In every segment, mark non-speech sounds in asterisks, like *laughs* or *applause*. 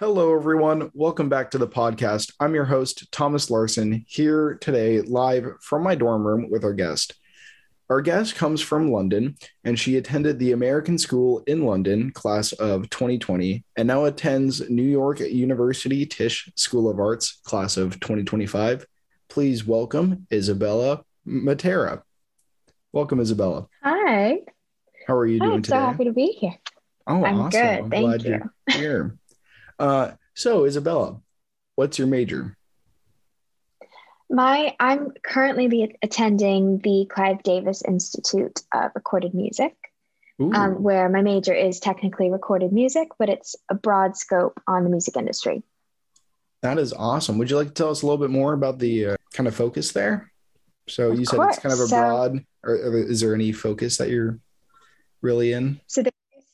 Hello, everyone. Welcome back to the podcast. I'm your host, Thomas Larson, here today live from my dorm room with our guest. Our guest comes from London, and she attended the American School in London, class of 2020, and now attends New York University Tisch School of Arts, class of 2025. Please welcome Isabella Mattera. Welcome, Isabella. Hi. How are you Hi, doing I'm today? so happy to be here. Oh, I'm awesome. good. I'm Thank glad you. you're here. Uh, so, Isabella, what's your major? My I'm currently the, attending the Clive Davis Institute of Recorded Music, um, where my major is technically recorded music, but it's a broad scope on the music industry. that is awesome. Would you like to tell us a little bit more about the uh, kind of focus there? So, Of you said it's kind of a. So- broad, or, or is there any focus that you're really in? So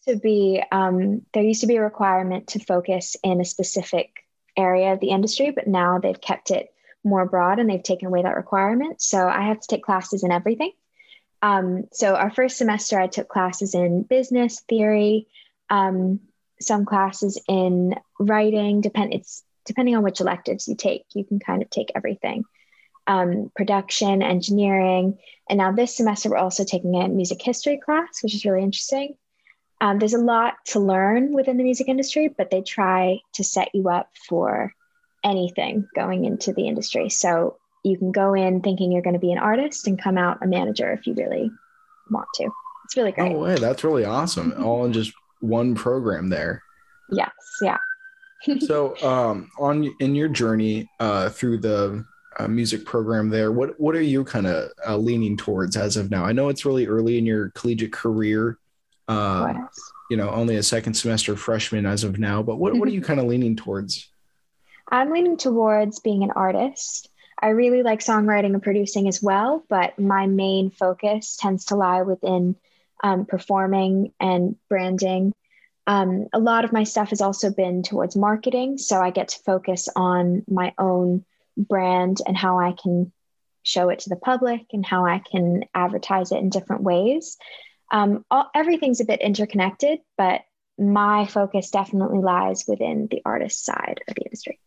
to be um, there used to be a requirement to focus in a specific area of the industry, but now they've kept it more broad and they've taken away that requirement. So I have to take classes in everything. Um, so our first semester, I took classes in business theory, um, some classes in writing. Depend it's depending on which electives you take, you can kind of take everything. Um, production, engineering, and now this semester we're also taking a music history class, which is really interesting. Um, there's a lot to learn within the music industry, but they try to set you up for anything going into the industry. So you can go in thinking you're going to be an artist and come out a manager if you really want to. It's really great. Oh, way, that's really awesome. *laughs* All in just one program there. Yes, yeah. *laughs* so um on in your journey uh through the uh, music program there what what are you kind of uh, leaning towards as of now i know it's really early in your collegiate career Uh you know only a second semester freshman as of now but what what are you *laughs* kind of leaning towards I'm leaning towards being an artist. I really like songwriting and producing as well, but my main focus tends to lie within um, performing and branding. Um, a lot of my stuff has also been towards marketing, so I get to focus on my own brand and how I can show it to the public and how I can advertise it in different ways. Um, all, everything's a bit interconnected, but my focus definitely lies within the artist side of the industry.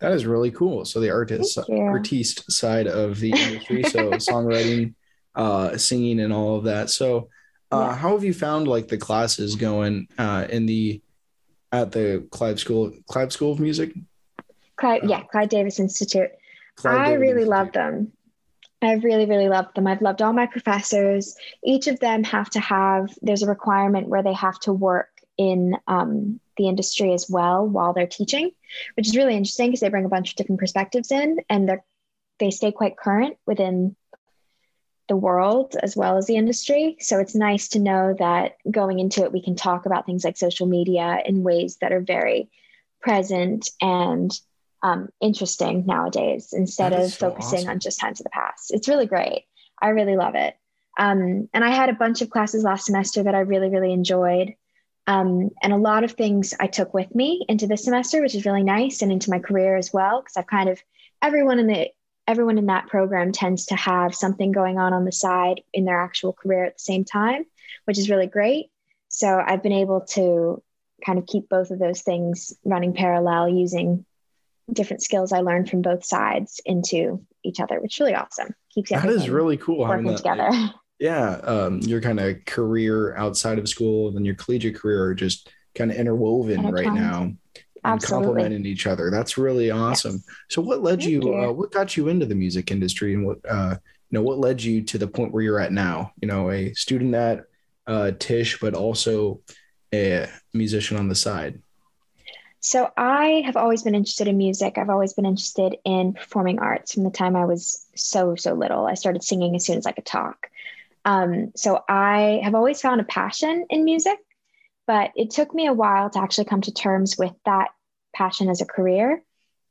that is really cool so the artist artiste side of the industry so *laughs* songwriting uh singing and all of that so uh Yeah. how have you found like the classes going uh in the at the clive school clive school of music Clyde, yeah, Clive Davis Institute. Clive I Davis really Institute. love them. I've really, really loved them. I've loved all my professors. Each of them have to have, there's a requirement where they have to work in um, the industry as well while they're teaching, which is really interesting because they bring a bunch of different perspectives in and they're, they stay quite current within the world as well as the industry. So it's nice to know that going into it, we can talk about things like social media in ways that are very present and um, interesting nowadays instead of so focusing awesome. on just times of the past. It's really great. I really love it. Um, and I had a bunch of classes last semester that I really, really enjoyed. Um, and a lot of things I took with me into this semester, which is really nice, and into my career as well, because I've kind of everyone in the everyone in that program tends to have something going on on the side in their actual career at the same time, which is really great. So I've been able to kind of keep both of those things running parallel using different skills I learned from both sides into each other, which is really awesome. Keeps that is really cool working that, together. *laughs* yeah um your kind of career outside of school and your collegiate career are just kind of interwoven right now and Absolutely. complementing each other that's really awesome Yes. so what led Thank you, you. Uh, what got you into the music industry and what uh you know what led you to the point where you're at now you know a student at uh Tisch but also a musician on the side So I have always been interested in music. I've always been interested in performing arts from the time I was so, so little. I started singing as soon as I could talk. Um, so I have always found a passion in music, but it took me a while to actually come to terms with that passion as a career.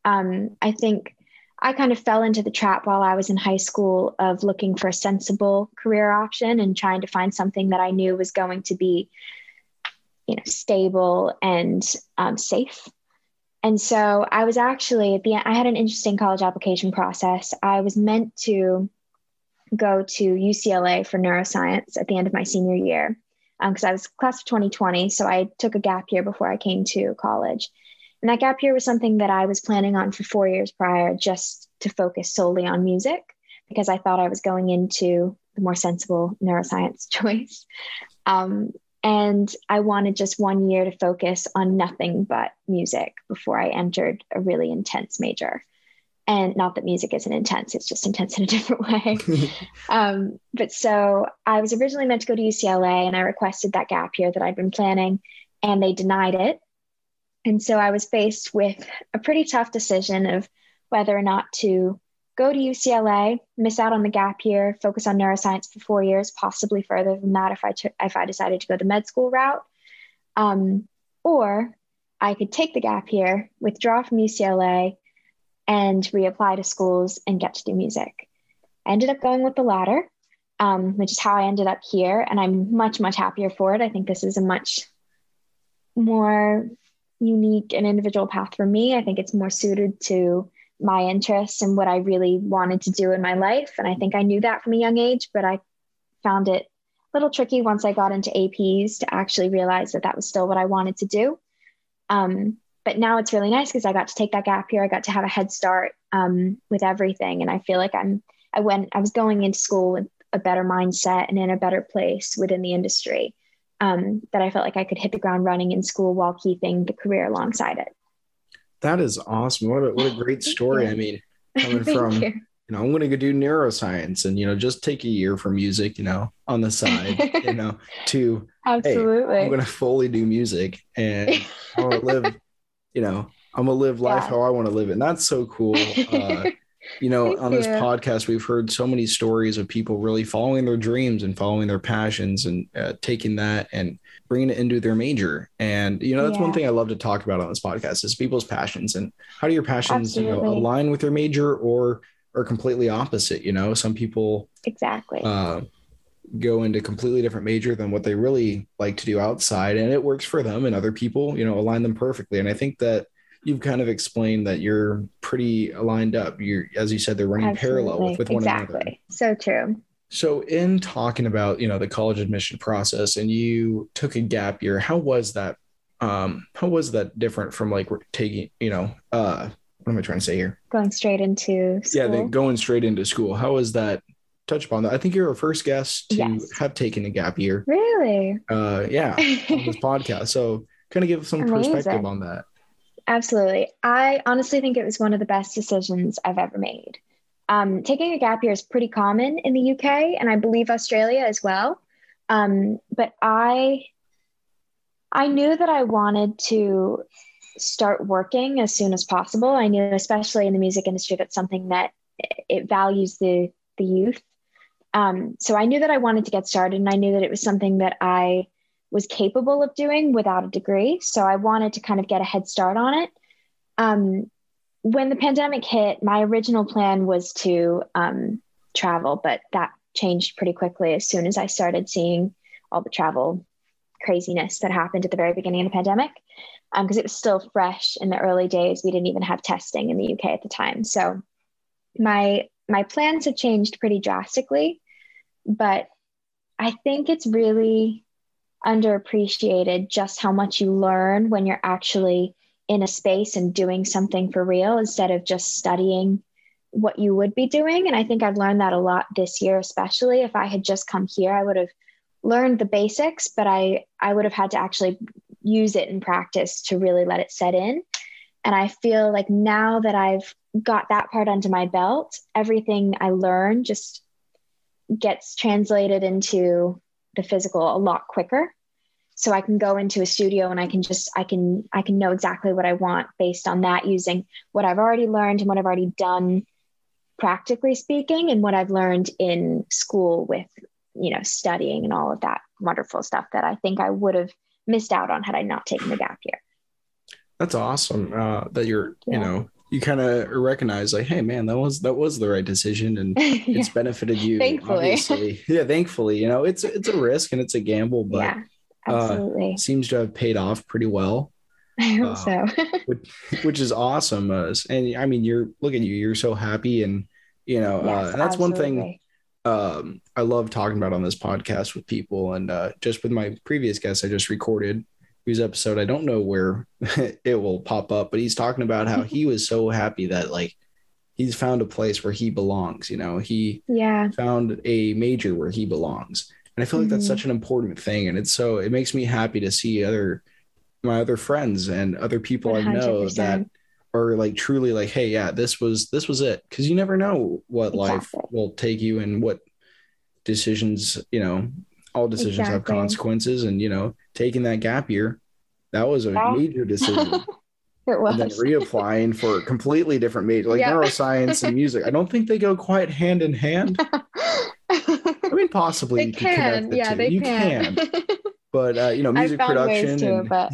Um, I think I kind of fell into the trap while I was in high school of looking for a sensible career option and trying to find something that I knew was going to be you know stable and um, safe. And so i was actually at the end i had an interesting college application process. I was meant to go to ucla for neuroscience at the end of my senior year because i was class of 2020 so i took a gap year before i came to college. And that gap year was something that I was planning on for four years prior, just to focus solely on music, because I thought I was going into the more sensible neuroscience *laughs* choice. Um, and I wanted just one year to focus on nothing but music before I entered a really intense major. And not that music isn't intense, it's just intense in a *laughs* different way. *laughs* um, but so I was originally meant to go to UCLA and I requested that gap year that I'd been planning, and they denied it. And so I was faced with a pretty tough decision of whether or not to go to UCLA, miss out on the gap year, focus on neuroscience for four years, possibly further than that if I t- if I decided to go the med school route, um, or I could take the gap year, withdraw from UCLA, and reapply to schools and get to do music. I ended up going with the latter, um, which is how I ended up here, and I'm much much happier for it. I think this is a much more unique and individual path for me. I think it's more suited to my interests and what I really wanted to do in my life. And I think I knew that from a young age, but I found it a little tricky once I got into APs to actually realize that that was still what I wanted to do. Um, but now it's really nice because I got to take that gap year. I got to have a head start um, with everything, and I feel like I'm. I went. I was going into school with a better mindset and in a better place within the industry. Um, that I felt like I could hit the ground running in school while keeping the career alongside it. That is awesome. What a, what a *laughs* great story. I mean, *laughs* coming from, you. you. know, I'm going to go do neuroscience and, you know, just take a year for music, you know, on the side, you know, *laughs* to, absolutely, hey, I'm going to fully do music and I want to live, you know, I'm going to live life yeah. how I want to live it. And that's so cool. Uh, you know, Thank on this you. podcast, we've heard so many stories of people really following their dreams and following their passions and uh, taking that and bringing it into their major. And, you know, that's yeah. one thing I love to talk about on this podcast is people's passions and how do your passions you know, align with your major or are completely opposite? You know, some people exactly uh, go into completely different major than what they really like to do outside and it works for them and other people, you know, align them perfectly. And I think that you've kind of explained that you're pretty aligned up. You're, as you said, they're running Absolutely. parallel with, with one exactly. another. So true. So, in talking about you know the college admission process, and you took a gap year, how was that? Um, how was that different from like taking you know uh, what am I trying to say here? Going straight into school. yeah, going straight into school. How was that? Touch upon that. I think you're our first guest to yes. have taken a gap year. Really? Uh, yeah, on this *laughs* podcast. So, kind of give some Amazing. perspective on that. Absolutely. I honestly think it was one of the best decisions I've ever made. Um, taking a gap year is pretty common in the UK and I believe Australia as well. Um, but I, I knew that I wanted to start working as soon as possible. I knew, especially in the music industry, that's something that it values the the youth. Um, so I knew that I wanted to get started, and I knew that it was something that I was capable of doing without a degree. So I wanted to kind of get a head start on it. Um, when the pandemic hit, my original plan was to um, travel, but that changed pretty quickly as soon as I started seeing all the travel craziness that happened at the very beginning of the pandemic. Because um, it was still fresh in the early days, we didn't even have testing in the UK at the time. So my my plans have changed pretty drastically, but I think it's really underappreciated just how much you learn when you're actually in a space and doing something for real instead of just studying what you would be doing. And I think I've learned that a lot this year, especially if I had just come here, I would have learned the basics, but I, I would have had to actually use it in practice to really let it set in. And I feel like now that I've got that part under my belt, everything I learn just gets translated into the physical a lot quicker so i can go into a studio and i can just i can i can know exactly what i want based on that using what i've already learned and what i've already done practically speaking and what i've learned in school with you know studying and all of that wonderful stuff that i think i would have missed out on had i not taken the gap year that's awesome uh, that you're yeah. you know you kind of recognize like hey man that was that was the right decision and *laughs* yeah. it's benefited you thankfully *laughs* yeah thankfully you know it's it's a risk and it's a gamble but yeah, uh, absolutely. Uh, seems to have paid off pretty well *laughs* i hope uh, so which, which, is awesome uh, and i mean you're look at you you're so happy and you know uh, yes, that's absolutely. one thing um, i love talking about on this podcast with people and uh, just with my previous guests i just recorded whose episode I don't know where *laughs* it will pop up, but he's talking about how he was so happy that like he's found a place where he belongs. You know, he yeah. found a major where he belongs, and I feel like that's Mhm. such an important thing. And it's so it makes me happy to see other my other friends and other people I know that are like truly like, hey, yeah, this was this was it, because you never know what life will take you and what decisions you know all decisions have consequences. And you know taking that gap year that was a major decision. *laughs* It was and then reapplying for a completely different major like neuroscience and music. I don't think they go quite hand in hand. *laughs* I mean possibly they you could connect can. the yeah two. they you can, *laughs* but uh, you know music production to, and but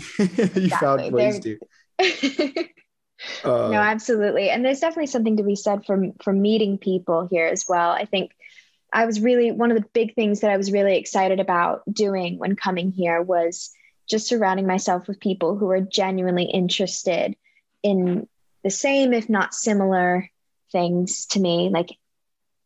you found ways They're- to uh, no absolutely. And there's definitely something to be said for for meeting people here as well. I think i was really one of the big things that i was really excited about doing when coming here was just surrounding myself with people who are genuinely interested in the same if not similar things to me like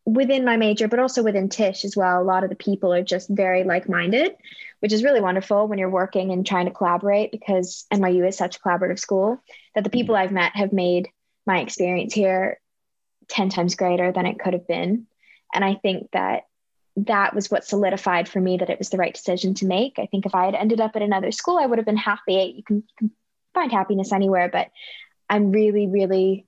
within my major but also within Tisch as well a lot of the people are just very like-minded which is really wonderful when you're working and trying to collaborate because nyu is such a collaborative school that the people mm-hmm. I've met have made my experience here 10 times greater than it could have been. And I think that that was what solidified for me that it was the right decision to make. I think if I had ended up at another school, I would have been happy. You can, you can find happiness anywhere, but I'm really, really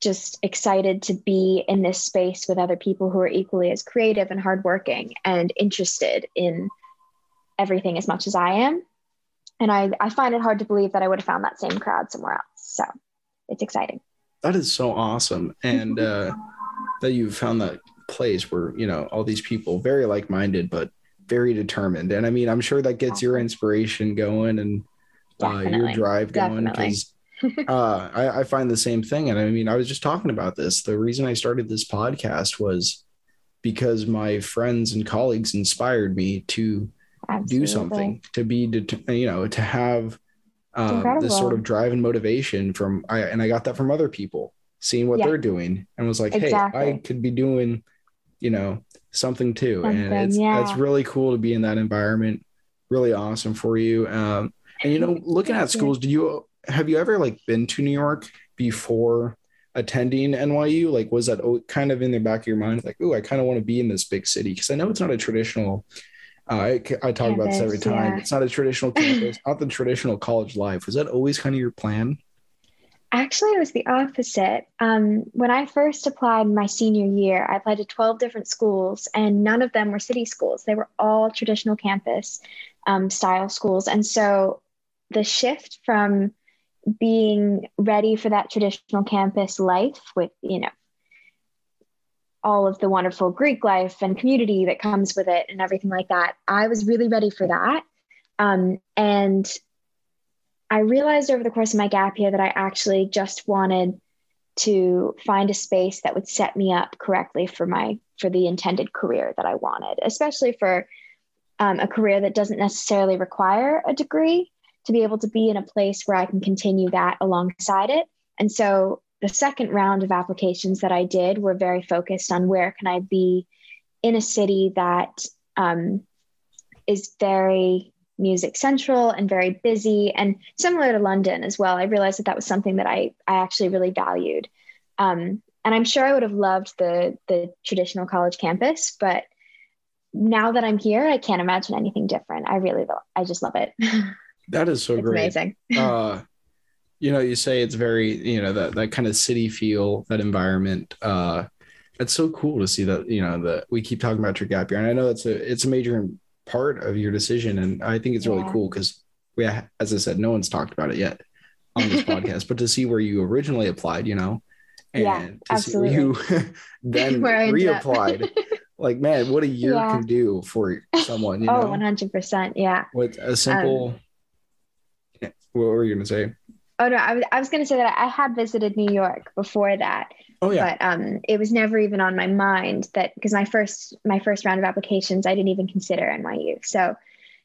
just excited to be in this space with other people who are equally as creative and hardworking and interested in everything as much as I am and I, I find it hard to believe that I would have found that same crowd somewhere else. So it's exciting. that is so awesome and uh that you found that place where you know all these people very like-minded but very determined. And i mean i'm sure that gets your inspiration going and uh, your drive going because *laughs* uh I, I find the same thing. And i mean i was just talking about this. The reason i started this podcast was because my friends and colleagues inspired me to Absolutely. do something to be det- you know to have um, this sort of drive and motivation from I, and i got that from other people seeing what Yeah. they're doing and was like hey i could be doing you know something too and it's yeah. it's really cool to be in that environment really awesome for you um and you know looking at schools do you have you ever like been to new york before attending nyu like was that kind of in the back of your mind like oh i kind of want to be in this big city because i know it's not a traditional uh, I, I talk about this every time. yeah. It's not a traditional campus, not the traditional college life. Was that always kind of your plan? Actually, it was the opposite. Um, when I first applied my senior year, I applied to 12 different schools, and none of them were city schools. They were all traditional campus um, style schools. And so the shift from being ready for that traditional campus life with, you know, all of the wonderful Greek life and community that comes with it and everything like that, I was really ready for that. Um, and I realized over the course of my gap year that I actually just wanted to find a space that would set me up correctly for my for the intended career that I wanted, especially for um, a career that doesn't necessarily require a degree to be able to be in a place where I can continue that alongside it. And so the second round of applications that I did were very focused on where can I be in a city that um, is very music central and very busy and similar to london as well. I realized that that was something that i i actually really valued. Um, and i'm sure i would have loved the the traditional college campus but now that i'm here i can't imagine anything different. I really i just love it. *laughs* That is so it's great. amazing. Uh, you know, you say it's very, you know, that that kind of city feel, that environment. Uh, it's so cool to see that, you know, that we keep talking about your gap year, and I know it's a it's a major part of your decision, and I think it's really Yeah. cool because we, as I said, no one's talked about it yet on this *laughs* podcast, but to see where you originally applied, you know, and Yeah, to see you *laughs* then *laughs* Where I ended reapplied, like man, what a year Yeah. can do for someone, you oh know, 100% yeah with a simple. Um, what were you gonna say? oh no i was, I was going to say that i had visited new york before that Oh yeah, but um, it was never even on my mind that because my first my first round of applications I didn't even consider NYU. So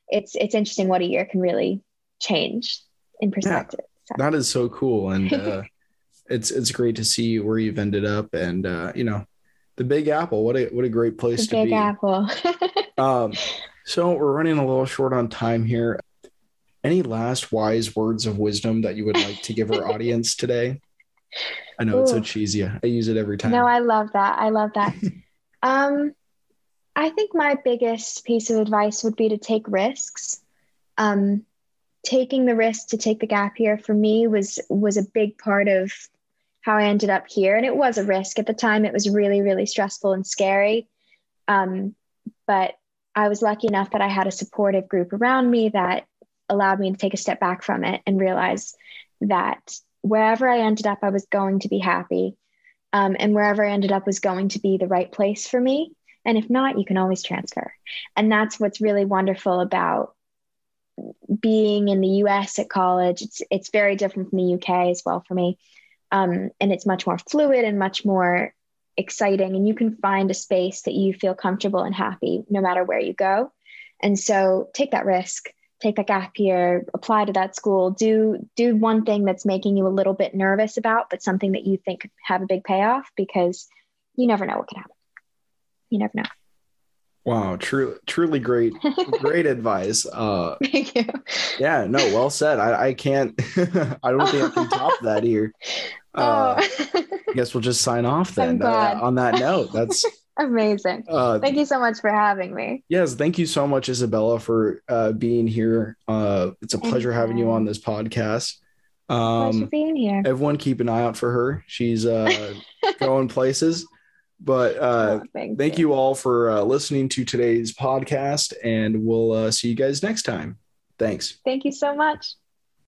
it's it's interesting what a year can really change in perspective. So, that is so cool and *laughs* uh it's it's great to see where you've ended up and uh you know the big apple what a what a great place the to Big be Apple. *laughs* um so we're running a little short on time here Any last wise words of wisdom that you would like to give our audience today? I know Ooh. it's so cheesy. I use it every time. No, I love that. I love that. *laughs* um, I think my biggest piece of advice would be to take risks. Um, taking the risk to take the gap year for me was was a big part of how I ended up here, and it was a risk at the time. It was really, really stressful and scary. Um, but I was lucky enough that I had a supportive group around me that allowed me to take a step back from it and realize that wherever I ended up, I was going to be happy. Um, and wherever I ended up was going to be the right place for me. And if not, you can always transfer. And that's what's really wonderful about being in the US at college. It's, it's very different from the UK as well for me. Um, and it's much more fluid and much more exciting. And you can find a space that you feel comfortable and happy no matter where you go. And so take that risk take a gap year, apply to that school, do do one thing that's making you a little bit nervous about, but something that you think could have a big payoff because you never know what could happen. You never know. Wow, true, truly great, great *laughs* advice. Uh, Thank you. Yeah, no, well said. I, I can't, *laughs* I don't think I can top that here. *laughs* Uh, oh. I guess we'll just sign off then. Uh, on that note, that's Amazing. Uh, thank you so much for having me. Yes, thank you so much, Isabella, for uh, being here. Uh, it's a pleasure having you on this podcast. Um, pleasure being here. Everyone, keep an eye out for her. She's uh, *laughs* going places. But uh, oh, thank you. you. all for uh, listening to today's podcast, and we'll uh, see you guys next time. Thanks. Thank you so much.